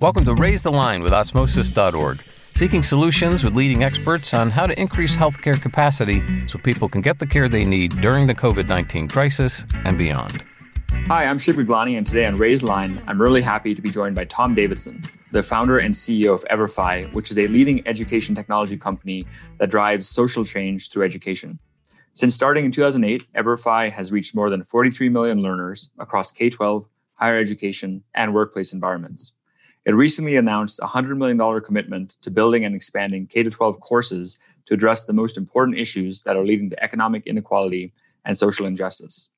Welcome to Raise the Line with Osmosis.org, seeking solutions with leading experts on how to increase healthcare capacity so people can get the care they need during the COVID 19 crisis and beyond. Hi, I'm Shiv Gaglani, and today on Raise the Line, I'm really happy to be joined by Tom Davidson, the founder and CEO of Everfi, which is a leading education technology company that drives social change through education. Since starting in 2008, Everfi has reached more than 43 million learners across K 12, higher education, and workplace environments. It recently announced a $100 million commitment to building and expanding K 12 courses to address the most important issues that are leading to economic inequality and social injustice.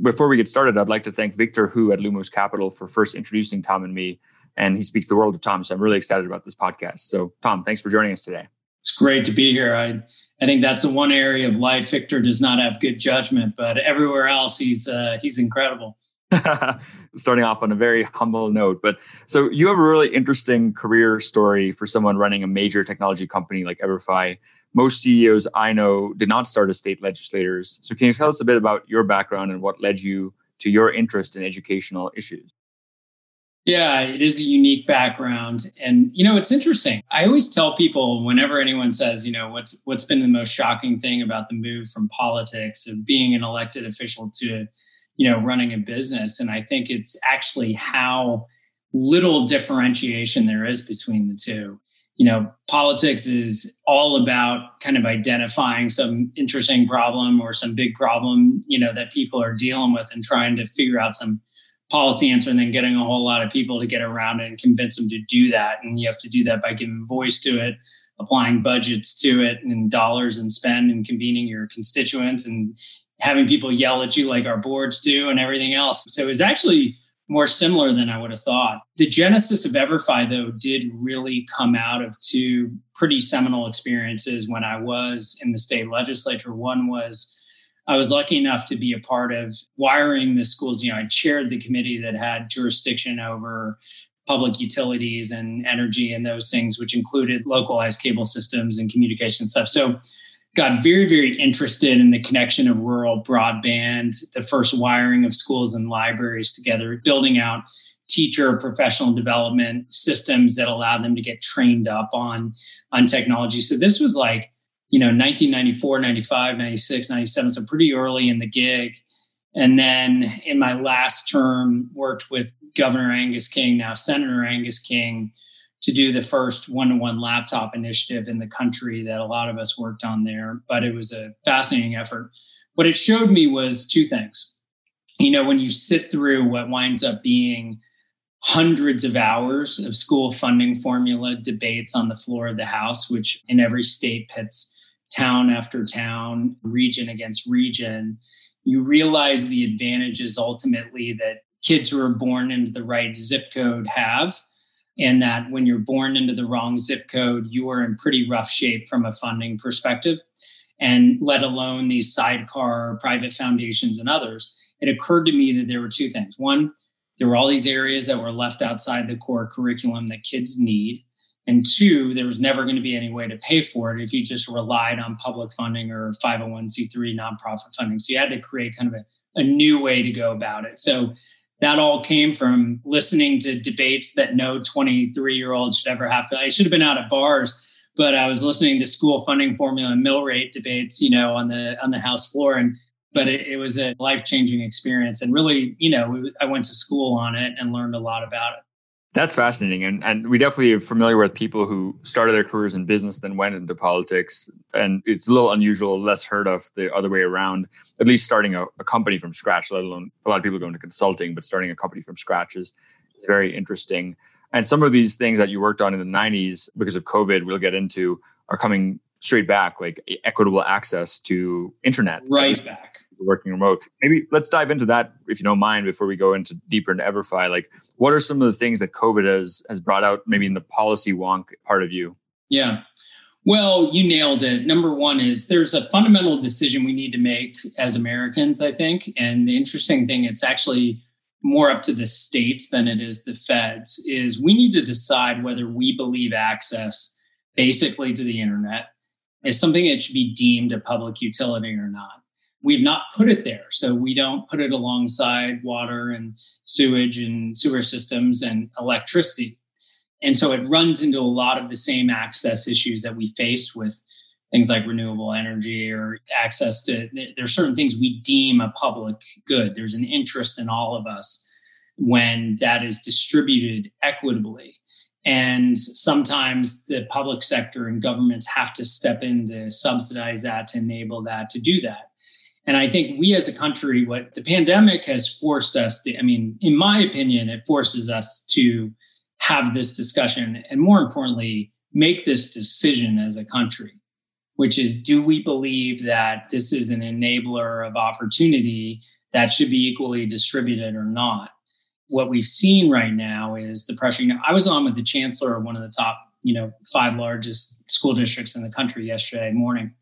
Before we get started, I'd like to thank Victor Hu at Lumos Capital for first introducing Tom and me. And he speaks the world of Tom. So I'm really excited about this podcast. So, Tom, thanks for joining us today. It's great to be here. I, I think that's the one area of life Victor does not have good judgment, but everywhere else he's uh, he's incredible. Starting off on a very humble note, but so you have a really interesting career story for someone running a major technology company like Everfi. Most CEOs I know did not start as state legislators. So can you tell us a bit about your background and what led you to your interest in educational issues? Yeah, it is a unique background. And you know, it's interesting. I always tell people whenever anyone says, you know, what's what's been the most shocking thing about the move from politics of being an elected official to, you know, running a business. And I think it's actually how little differentiation there is between the two. You know, politics is all about kind of identifying some interesting problem or some big problem, you know, that people are dealing with and trying to figure out some policy answer and then getting a whole lot of people to get around it and convince them to do that. And you have to do that by giving voice to it, applying budgets to it and dollars and spend and convening your constituents and having people yell at you like our boards do and everything else. So it's actually more similar than I would have thought. The genesis of Everfi, though, did really come out of two pretty seminal experiences when I was in the state legislature. One was I was lucky enough to be a part of wiring the schools. You know, I chaired the committee that had jurisdiction over public utilities and energy and those things, which included localized cable systems and communication stuff. So got very, very interested in the connection of rural broadband, the first wiring of schools and libraries together, building out teacher professional development systems that allowed them to get trained up on, on technology. So this was like you know 1994 95 96 97 so pretty early in the gig and then in my last term worked with governor angus king now senator angus king to do the first one-to-one laptop initiative in the country that a lot of us worked on there but it was a fascinating effort what it showed me was two things you know when you sit through what winds up being hundreds of hours of school funding formula debates on the floor of the house which in every state pits town after town, region against region, you realize the advantages ultimately that kids who are born into the right zip code have. And that when you're born into the wrong zip code, you are in pretty rough shape from a funding perspective. And let alone these sidecar private foundations and others. It occurred to me that there were two things. One, there were all these areas that were left outside the core curriculum that kids need. And two, there was never going to be any way to pay for it if you just relied on public funding or 501c3 nonprofit funding. So you had to create kind of a, a new way to go about it. So that all came from listening to debates that no 23 year old should ever have to. I should have been out at bars, but I was listening to school funding formula and mill rate debates, you know, on the on the House floor, and but it, it was a life changing experience. And really, you know, I went to school on it and learned a lot about it. That's fascinating. And, and we definitely are familiar with people who started their careers in business, then went into politics. And it's a little unusual, less heard of the other way around, at least starting a, a company from scratch, let alone a lot of people go into consulting, but starting a company from scratch is, is very interesting. And some of these things that you worked on in the 90s because of COVID, we'll get into, are coming straight back, like equitable access to internet. Right back working remote. Maybe let's dive into that if you don't mind before we go into deeper into Everfi. Like, what are some of the things that COVID has has brought out, maybe in the policy wonk part of you? Yeah. Well, you nailed it. Number one is there's a fundamental decision we need to make as Americans, I think. And the interesting thing, it's actually more up to the states than it is the feds, is we need to decide whether we believe access basically to the internet is something that should be deemed a public utility or not we've not put it there. So we don't put it alongside water and sewage and sewer systems and electricity. And so it runs into a lot of the same access issues that we faced with things like renewable energy or access to there's certain things we deem a public good. There's an interest in all of us when that is distributed equitably. And sometimes the public sector and governments have to step in to subsidize that, to enable that, to do that. And I think we as a country, what the pandemic has forced us to, I mean, in my opinion, it forces us to have this discussion and more importantly, make this decision as a country, which is do we believe that this is an enabler of opportunity that should be equally distributed or not? what we've seen right now is the pressure. You know, I was on with the chancellor of one of the top, you know, five largest school districts in the country yesterday morning.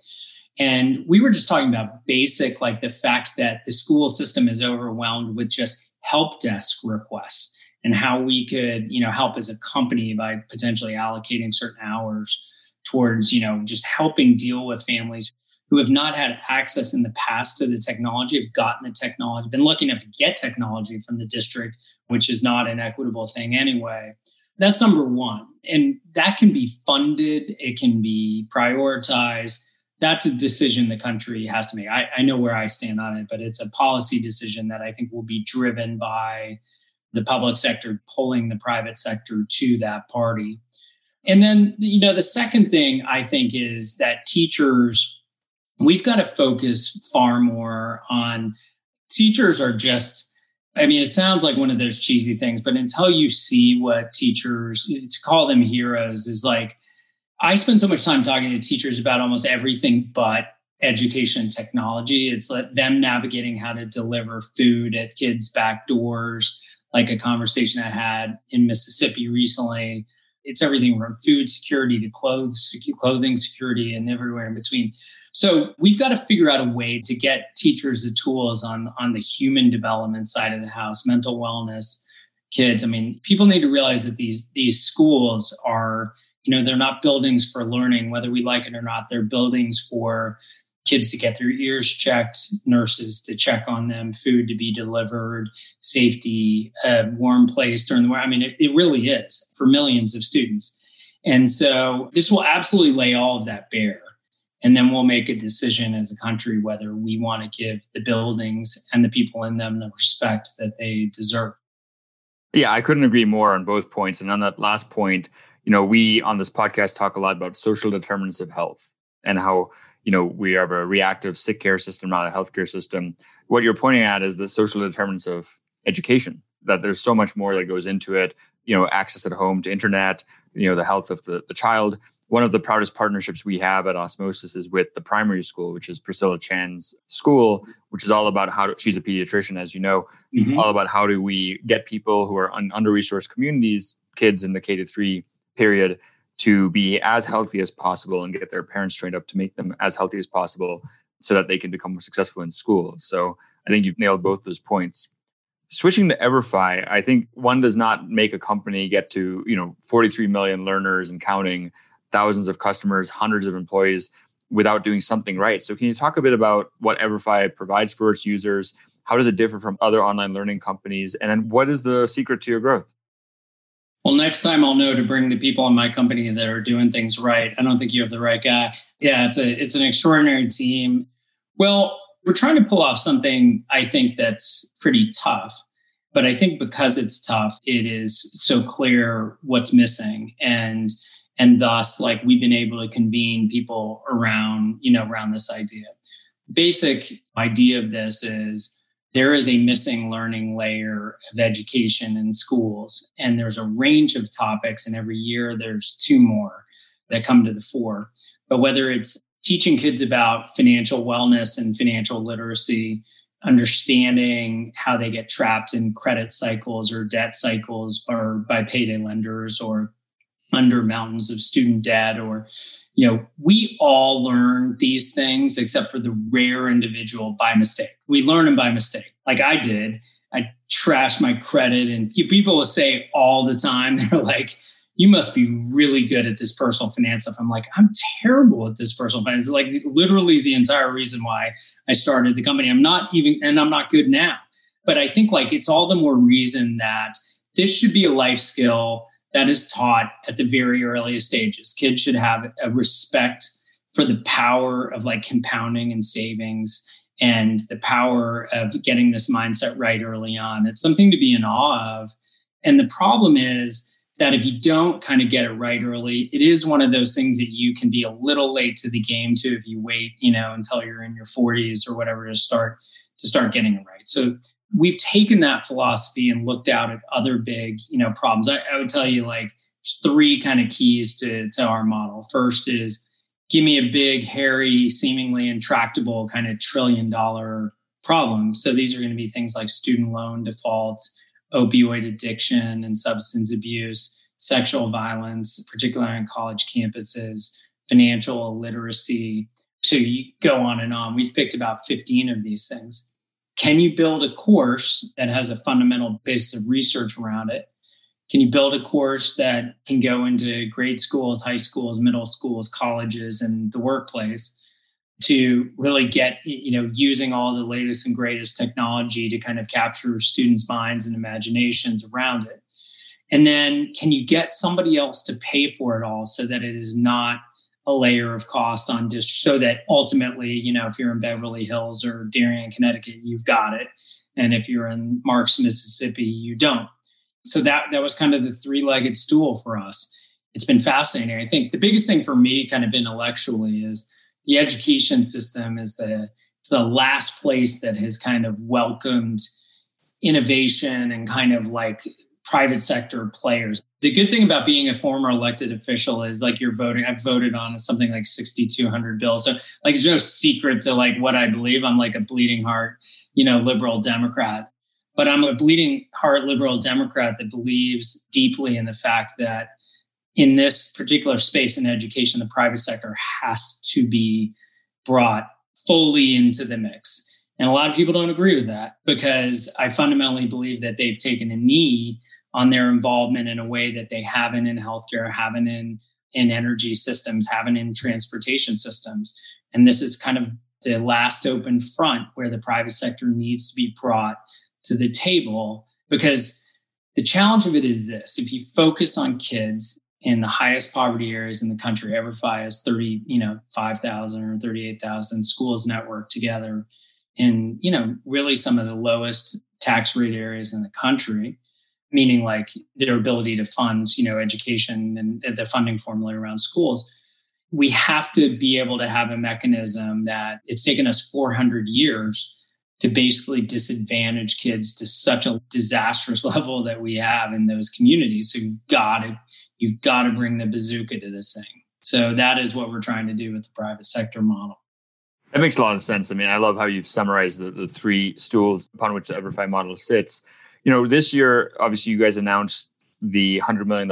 And we were just talking about basic, like the fact that the school system is overwhelmed with just help desk requests and how we could, you know, help as a company by potentially allocating certain hours towards, you know, just helping deal with families who have not had access in the past to the technology have gotten the technology, been lucky enough to get technology from the district, which is not an equitable thing anyway. That's number one. And that can be funded, it can be prioritized. That's a decision the country has to make. I, I know where I stand on it, but it's a policy decision that I think will be driven by the public sector pulling the private sector to that party. And then, you know, the second thing I think is that teachers we've got to focus far more on teachers are just I mean, it sounds like one of those cheesy things, but until you see what teachers to call them heroes is like, I spend so much time talking to teachers about almost everything but education technology. It's like them navigating how to deliver food at kids' back doors, like a conversation I had in Mississippi recently. It's everything from food security to clothes, clothing security, and everywhere in between. So we've got to figure out a way to get teachers the tools on, on the human development side of the house, mental wellness, kids. I mean, people need to realize that these these schools are, you know, they're not buildings for learning, whether we like it or not. They're buildings for kids to get their ears checked, nurses to check on them, food to be delivered, safety, a warm place during the war. I mean, it, it really is for millions of students. And so this will absolutely lay all of that bare and then we'll make a decision as a country whether we want to give the buildings and the people in them the respect that they deserve. Yeah, I couldn't agree more on both points. And on that last point, you know, we on this podcast talk a lot about social determinants of health and how, you know, we have a reactive sick care system, not a healthcare system. What you're pointing at is the social determinants of education, that there's so much more that goes into it, you know, access at home to internet, you know, the health of the, the child one of the proudest partnerships we have at Osmosis is with the primary school, which is Priscilla Chan's school, which is all about how to, she's a pediatrician, as you know, mm-hmm. all about how do we get people who are in under resourced communities, kids in the K to three period, to be as healthy as possible and get their parents trained up to make them as healthy as possible so that they can become more successful in school. So I think you've nailed both those points. Switching to Everfi, I think one does not make a company get to, you know, 43 million learners and counting thousands of customers, hundreds of employees without doing something right. So, can you talk a bit about what Everfi provides for its users? How does it differ from other online learning companies? And then, what is the secret to your growth? Well, next time I'll know to bring the people in my company that are doing things right. I don't think you have the right guy. Yeah, it's a it's an extraordinary team. Well, we're trying to pull off something I think that's pretty tough. But I think because it's tough, it is so clear what's missing. And and thus like we've been able to convene people around you know around this idea basic idea of this is there is a missing learning layer of education in schools and there's a range of topics and every year there's two more that come to the fore. But whether it's teaching kids about financial wellness and financial literacy understanding how they get trapped in credit cycles or debt cycles or by payday lenders or under mountains of student debt or you know we all learn these things except for the rare individual by mistake. We learn them by mistake. Like i did. I trashed my credit and people will say all the time. They're like you must be really good at this personal finance stuff. I'm like i'm terrible at this personal finance. Like literally the entire reason why i started the company. I'm not even and i'm not good now. But i think like it's all the more reason that this should be a life skill that is taught at the very earliest stages. Kids should have a respect for the power of like compounding and savings and the power of getting this mindset right early on. It's something to be in awe of. And the problem is that if you don't kind of get it right early, it is one of those things that you can be a little late to the game to if you wait, you know, until you're in your 40s or whatever to start to start getting it right. So we've taken that philosophy and looked out at other big, you know, problems. I, I would tell you like three kind of keys to, to our model. First is give me a big, hairy, seemingly intractable kind of trillion dollar problem. So these are going to be things like student loan defaults, opioid addiction and substance abuse, sexual violence, particularly on college campuses, financial illiteracy. So you go on and on. We've picked about 15 of these things. Can you build a course that has a fundamental basis of research around it? Can you build a course that can go into grade schools, high schools, middle schools, colleges, and the workplace to really get, you know, using all the latest and greatest technology to kind of capture students' minds and imaginations around it? And then can you get somebody else to pay for it all so that it is not a layer of cost on just so that ultimately, you know, if you're in Beverly Hills or Darien, Connecticut, you've got it. And if you're in Marks, Mississippi, you don't. So that that was kind of the three-legged stool for us. It's been fascinating. I think the biggest thing for me, kind of intellectually, is the education system is the it's the last place that has kind of welcomed innovation and kind of like private sector players. The good thing about being a former elected official is like you're voting. I've voted on something like 6,200 bills. So like there's no secret to like what I believe. I'm like a bleeding heart, you know, liberal Democrat. But I'm a bleeding heart liberal Democrat that believes deeply in the fact that in this particular space in education, the private sector has to be brought fully into the mix. And a lot of people don't agree with that because I fundamentally believe that they've taken a knee on their involvement in a way that they haven't in healthcare, haven't in in energy systems, haven't in transportation systems. And this is kind of the last open front where the private sector needs to be brought to the table because the challenge of it is this if you focus on kids in the highest poverty areas in the country everfi has 30 you know 5000 or 38000 schools network together in you know really some of the lowest tax rate areas in the country meaning like their ability to fund, you know, education and the funding formula around schools. We have to be able to have a mechanism that it's taken us 400 years to basically disadvantage kids to such a disastrous level that we have in those communities. So you've got to you've got to bring the bazooka to this thing. So that is what we're trying to do with the private sector model. That makes a lot of sense. I mean, I love how you've summarized the, the three stools upon which the EverFi model sits you know, this year, obviously, you guys announced the $100 million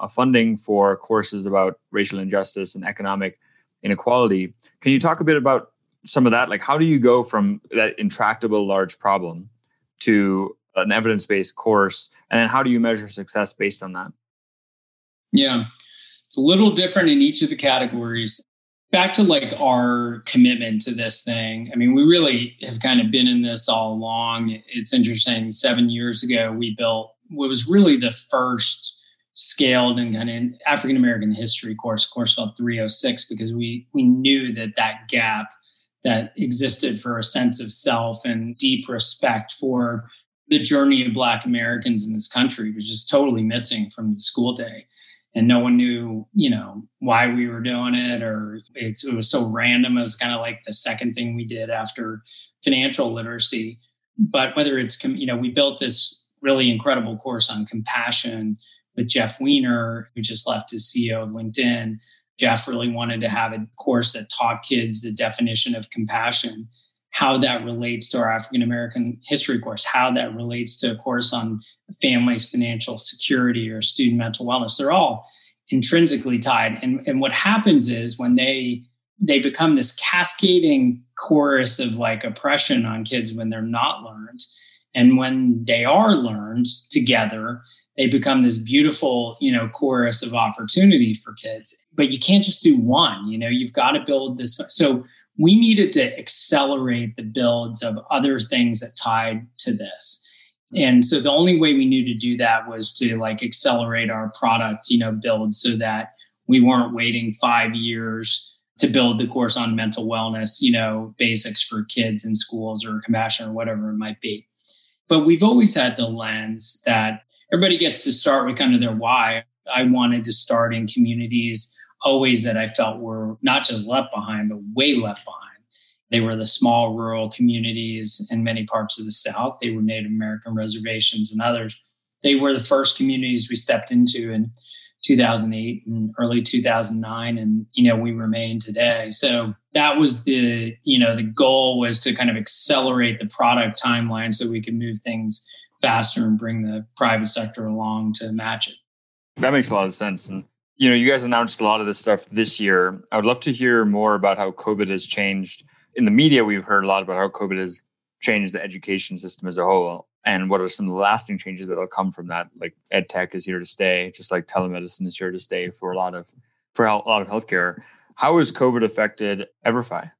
of funding for courses about racial injustice and economic inequality. Can you talk a bit about some of that? Like, how do you go from that intractable large problem to an evidence based course? And then how do you measure success based on that? Yeah, it's a little different in each of the categories back to like our commitment to this thing. I mean, we really have kind of been in this all along. It's interesting. Seven years ago, we built what was really the first scaled and kind of African American history course, course called 306, because we we knew that that gap that existed for a sense of self and deep respect for the journey of Black Americans in this country was just totally missing from the school day and no one knew, you know, why we were doing it or it was so random. It was kind of like the second thing we did after financial literacy. But whether it's, you know, we built this really incredible course on compassion with Jeff Weiner, who just left as CEO of LinkedIn. Jeff really wanted to have a course that taught kids the definition of compassion how that relates to our African American history course, how that relates to a course on families' financial security or student mental wellness. They're all intrinsically tied. And, and what happens is when they they become this cascading chorus of like oppression on kids when they're not learned. And when they are learned together, they become this beautiful, you know, chorus of opportunity for kids. But you can't just do one, you know, you've got to build this. So we needed to accelerate the builds of other things that tied to this. And so the only way we knew to do that was to like accelerate our product, you know, build so that we weren't waiting five years to build the course on mental wellness, you know, basics for kids in schools or compassion or whatever it might be. But we've always had the lens that everybody gets to start with kind of their why. I wanted to start in communities always that I felt were not just left behind, but way left behind. They were the small rural communities in many parts of the South. They were Native American reservations and others. They were the first communities we stepped into in 2008 and early 2009 and you know we remain today so that was the you know the goal was to kind of accelerate the product timeline so we could move things faster and bring the private sector along to match it that makes a lot of sense and you know you guys announced a lot of this stuff this year i would love to hear more about how covid has changed in the media, we've heard a lot about how COVID has changed the education system as a whole. And what are some of the lasting changes that will come from that? Like ed tech is here to stay, just like telemedicine is here to stay for a lot of for a lot of healthcare. How has COVID affected Everfi?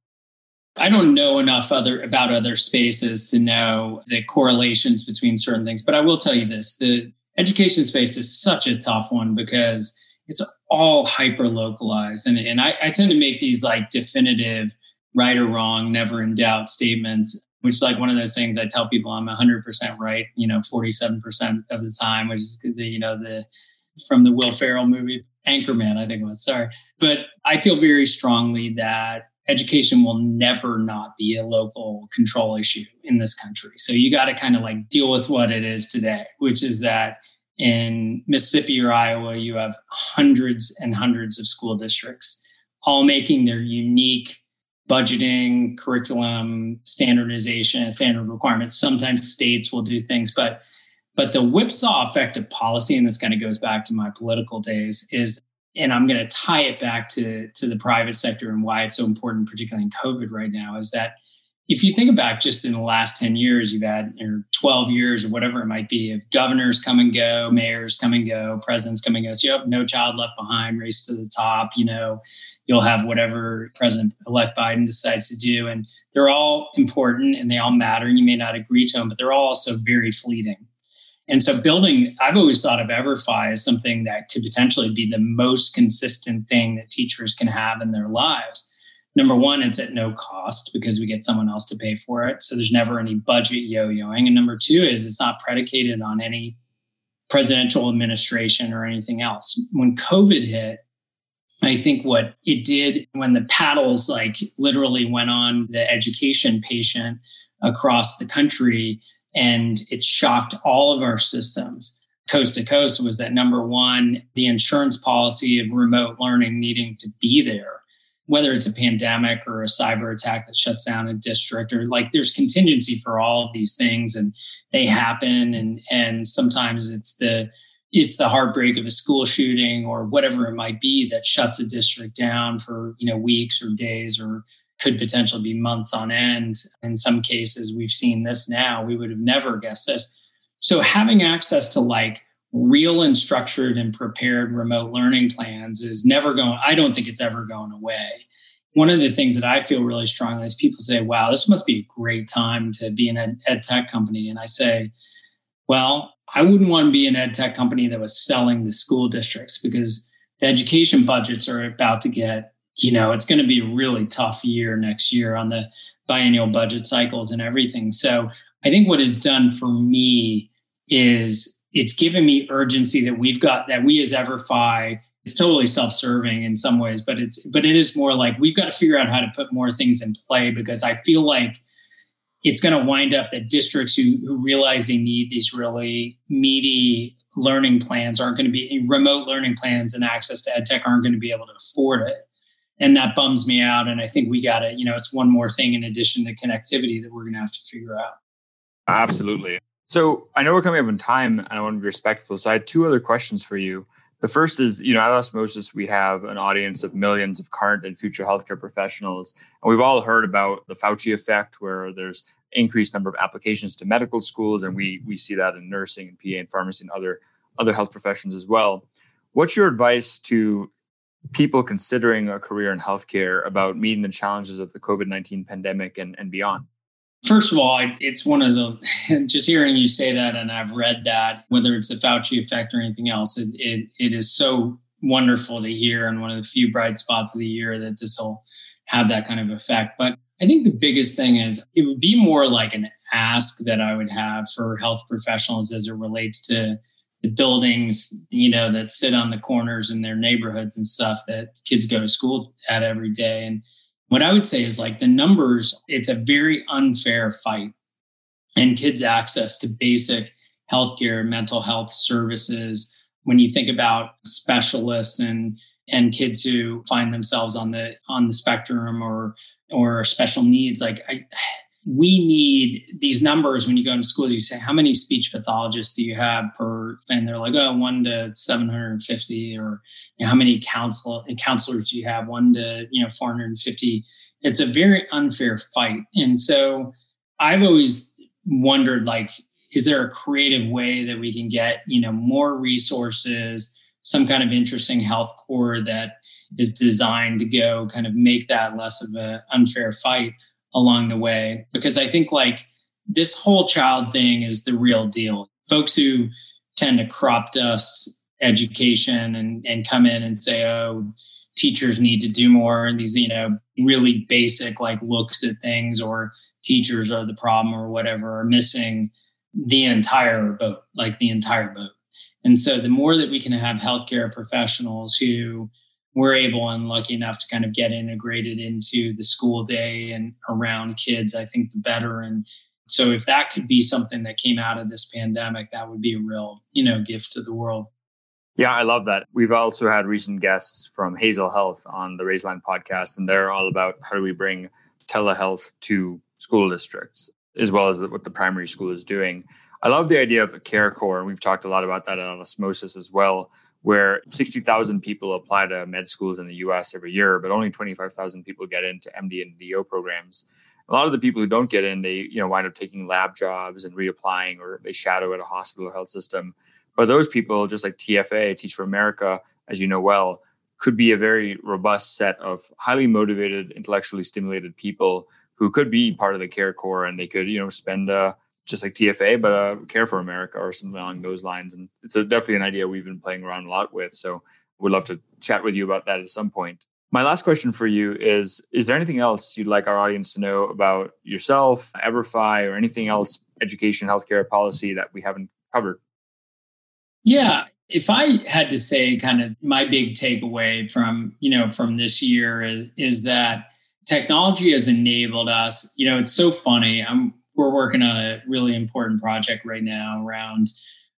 I don't know enough other about other spaces to know the correlations between certain things, but I will tell you this: the education space is such a tough one because it's all hyper localized, and and I, I tend to make these like definitive right or wrong, never in doubt statements, which is like one of those things I tell people I'm 100% right, you know, 47% of the time, which is the, you know, the, from the Will Ferrell movie, Anchorman, I think it was, sorry. But I feel very strongly that education will never not be a local control issue in this country. So you got to kind of like deal with what it is today, which is that in Mississippi or Iowa, you have hundreds and hundreds of school districts all making their unique budgeting, curriculum, standardization, and standard requirements. Sometimes states will do things, but but the whipsaw effect of policy, and this kind of goes back to my political days, is and I'm going to tie it back to to the private sector and why it's so important, particularly in COVID right now, is that if you think about just in the last 10 years, you've had or 12 years or whatever it might be, of governors come and go, mayors come and go, presidents come and go. So you have no child left behind, race to the top, you know, you'll have whatever President elect Biden decides to do. And they're all important and they all matter. And you may not agree to them, but they're all also very fleeting. And so building, I've always thought of Everfi as something that could potentially be the most consistent thing that teachers can have in their lives number one, it's at no cost because we get someone else to pay for it. So there's never any budget yo yoing. And number two is it's not predicated on any presidential administration or anything else. When COVID hit, I think what it did when the paddles like literally went on the education patient across the country and it shocked all of our systems coast to coast was that number one, the insurance policy of remote learning needing to be there whether it's a pandemic or a cyber attack that shuts down a district or like there's contingency for all of these things and they mm-hmm. happen and and sometimes it's the it's the heartbreak of a school shooting or whatever it might be that shuts a district down for you know weeks or days or could potentially be months on end. In some cases we've seen this now. We would have never guessed this. So having access to like real and structured and prepared remote learning plans is never going i don't think it's ever going away. One of the things that i feel really strongly is people say wow this must be a great time to be in an ed, ed tech company. And i say well i wouldn't want to be an ed tech company that was selling the school districts because the education budgets are about to get you know it's going to be a really tough year next year on the biennial budget cycles and everything. So i think what it's done for me is it's given me urgency that we've got that we as Everfi it's totally self-serving in some ways, but it's but it is more like we've got to figure out how to put more things in play because I feel like it's going to wind up that districts who who realize they need these really meaty learning plans aren't going to be remote learning plans and access to ed tech aren't going to be able to afford it. And that bums me out and i think we got to you know it's one more thing in addition to connectivity that we're going to have to figure out. Absolutely so I know we're coming up in time and I want to be respectful. So I had two other questions for you. The first is, you know, at Osmosis, we have an audience of millions of current and future healthcare professionals. And we've all heard about the Fauci effect, where there's increased number of applications to medical schools. And we we see that in nursing and PA and pharmacy and other other health professions as well. What's your advice to people considering a career in healthcare about meeting the challenges of the COVID 19 pandemic and, and beyond? First of all, it's one of the just hearing you say that, and I've read that, whether it's the Fauci effect or anything else, it, it, it is so wonderful to hear and one of the few bright spots of the year that this will have that kind of effect. But I think the biggest thing is it would be more like an ask that I would have for health professionals as it relates to the buildings, you know, that sit on the corners in their neighborhoods and stuff that kids go to school at every day. And what I would say is like the numbers, it's a very unfair fight. And kids' access to basic healthcare, mental health services, when you think about specialists and and kids who find themselves on the on the spectrum or or special needs like I, we need these numbers when you go into schools. You say how many speech pathologists do you have per and they're like oh one to 750 or you know, how many counsel counselors do you have? One to you know 450 it's a very unfair fight. And so i've always wondered like is there a creative way that we can get you know more resources some kind of interesting health corps that is designed to go kind of make that less of an unfair fight along the way because i think like this whole child thing is the real deal folks who tend to crop dust education and, and come in and say oh teachers need to do more and these you know really basic like looks at things or teachers are the problem or whatever are missing the entire boat, like the entire boat. And so the more that we can have healthcare professionals who we're able and lucky enough to kind of get integrated into the school day and around kids, I think the better. And so if that could be something that came out of this pandemic, that would be a real, you know, gift to the world. Yeah, I love that. We've also had recent guests from Hazel Health on the Raiseline podcast, and they're all about how do we bring telehealth to school districts as well as what the primary school is doing. I love the idea of a care corps, and we've talked a lot about that on osmosis as well, where 60,000 people apply to med schools in the US every year, but only 25,000 people get into MD and DO programs. A lot of the people who don't get in, they you know wind up taking lab jobs and reapplying, or they shadow at a hospital or health system. But those people, just like TFA, Teach for America, as you know well, could be a very robust set of highly motivated, intellectually stimulated people who could be part of the care corps and they could you know spend uh, just like TFA, but uh, Care for America or something along those lines. And it's a, definitely an idea we've been playing around a lot with. So we'd love to chat with you about that at some point. My last question for you is Is there anything else you'd like our audience to know about yourself, Everfi, or anything else, education, healthcare policy that we haven't covered? Yeah. If I had to say kind of my big takeaway from, you know, from this year is is that technology has enabled us. You know, it's so funny. I'm we're working on a really important project right now around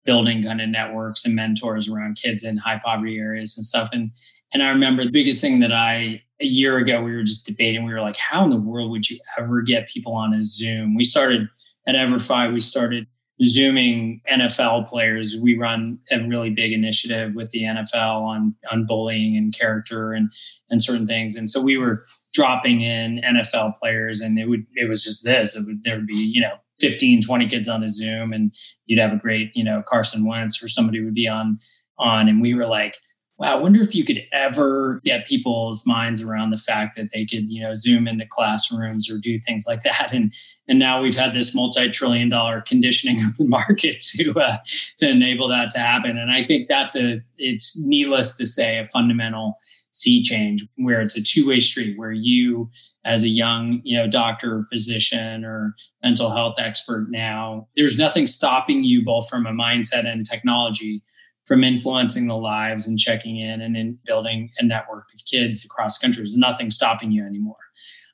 building kind of networks and mentors around kids in high poverty areas and stuff. And and I remember the biggest thing that I a year ago we were just debating. We were like, how in the world would you ever get people on a Zoom? We started at Everfi. We started zooming NFL players. We run a really big initiative with the NFL on on bullying and character and and certain things. And so we were dropping in NFL players and it would it was just this. It would there would be, you know, 15, 20 kids on a Zoom and you'd have a great, you know, Carson Wentz or somebody would be on on and we were like, wow, I wonder if you could ever get people's minds around the fact that they could, you know, zoom into classrooms or do things like that. And and now we've had this multi-trillion dollar conditioning of the market to uh, to enable that to happen. And I think that's a it's needless to say a fundamental sea change where it's a two-way street where you as a young you know doctor or physician or mental health expert now there's nothing stopping you both from a mindset and technology from influencing the lives and checking in and in building a network of kids across country. There's nothing stopping you anymore.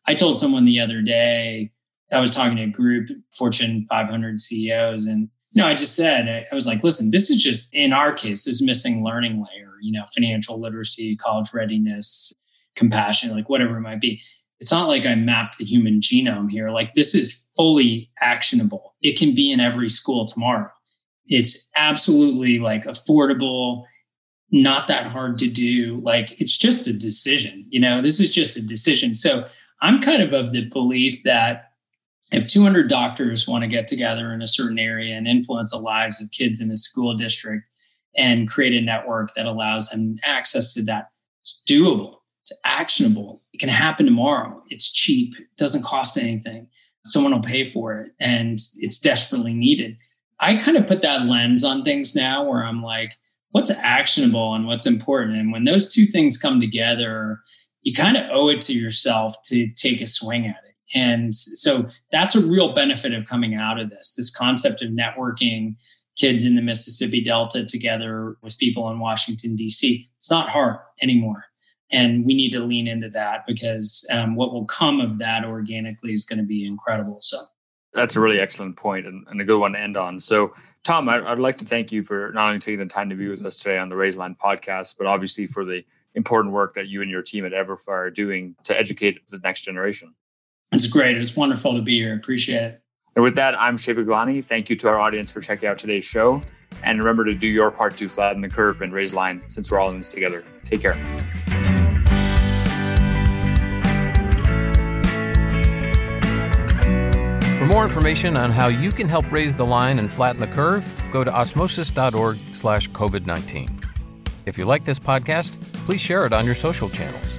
I told someone the other day i was talking to a group fortune 500 ceos and you know i just said i was like listen this is just in our case this missing learning layer you know, financial literacy, college readiness, compassion, like whatever it might be. It's not like I mapped the human genome here. Like this is fully actionable. It can be in every school tomorrow. It's absolutely like affordable, not that hard to do. Like it's just a decision, you know, this is just a decision. So I'm kind of of the belief that if 200 doctors want to get together in a certain area and influence the lives of kids in a school district, and create a network that allows them access to that. It's doable, it's actionable, it can happen tomorrow, it's cheap, it doesn't cost anything. someone will pay for it and it's desperately needed. I kind of put that lens on things now where I'm like, what's actionable and what's important? And when those two things come together, you kind of owe it to yourself to take a swing at it. And so that's a real benefit of coming out of this this concept of networking kids in the Mississippi Delta together with people in Washington, D.C. It's not hard anymore. And we need to lean into that because um, what will come of that organically is going to be incredible. So that's a really excellent point and, and a good one to end on. So, Tom, I, would like to thank you for not only taking the time to be with us today on the Raise Line podcast, but obviously for the important work that you and your team at Everfi are doing to educate the next generation. It's great. It's wonderful to be here. Appreciate it. And with that, I'm Shiv Gaglani. Thank you to our audience for checking out today's show. And remember to do your part to flatten the curve and raise line since we're all in this together. Take care. For more information on how you can help raise the line and flatten the curve, go to osmosis.org slash COVID-19. If you like this podcast, please share it on your social channels.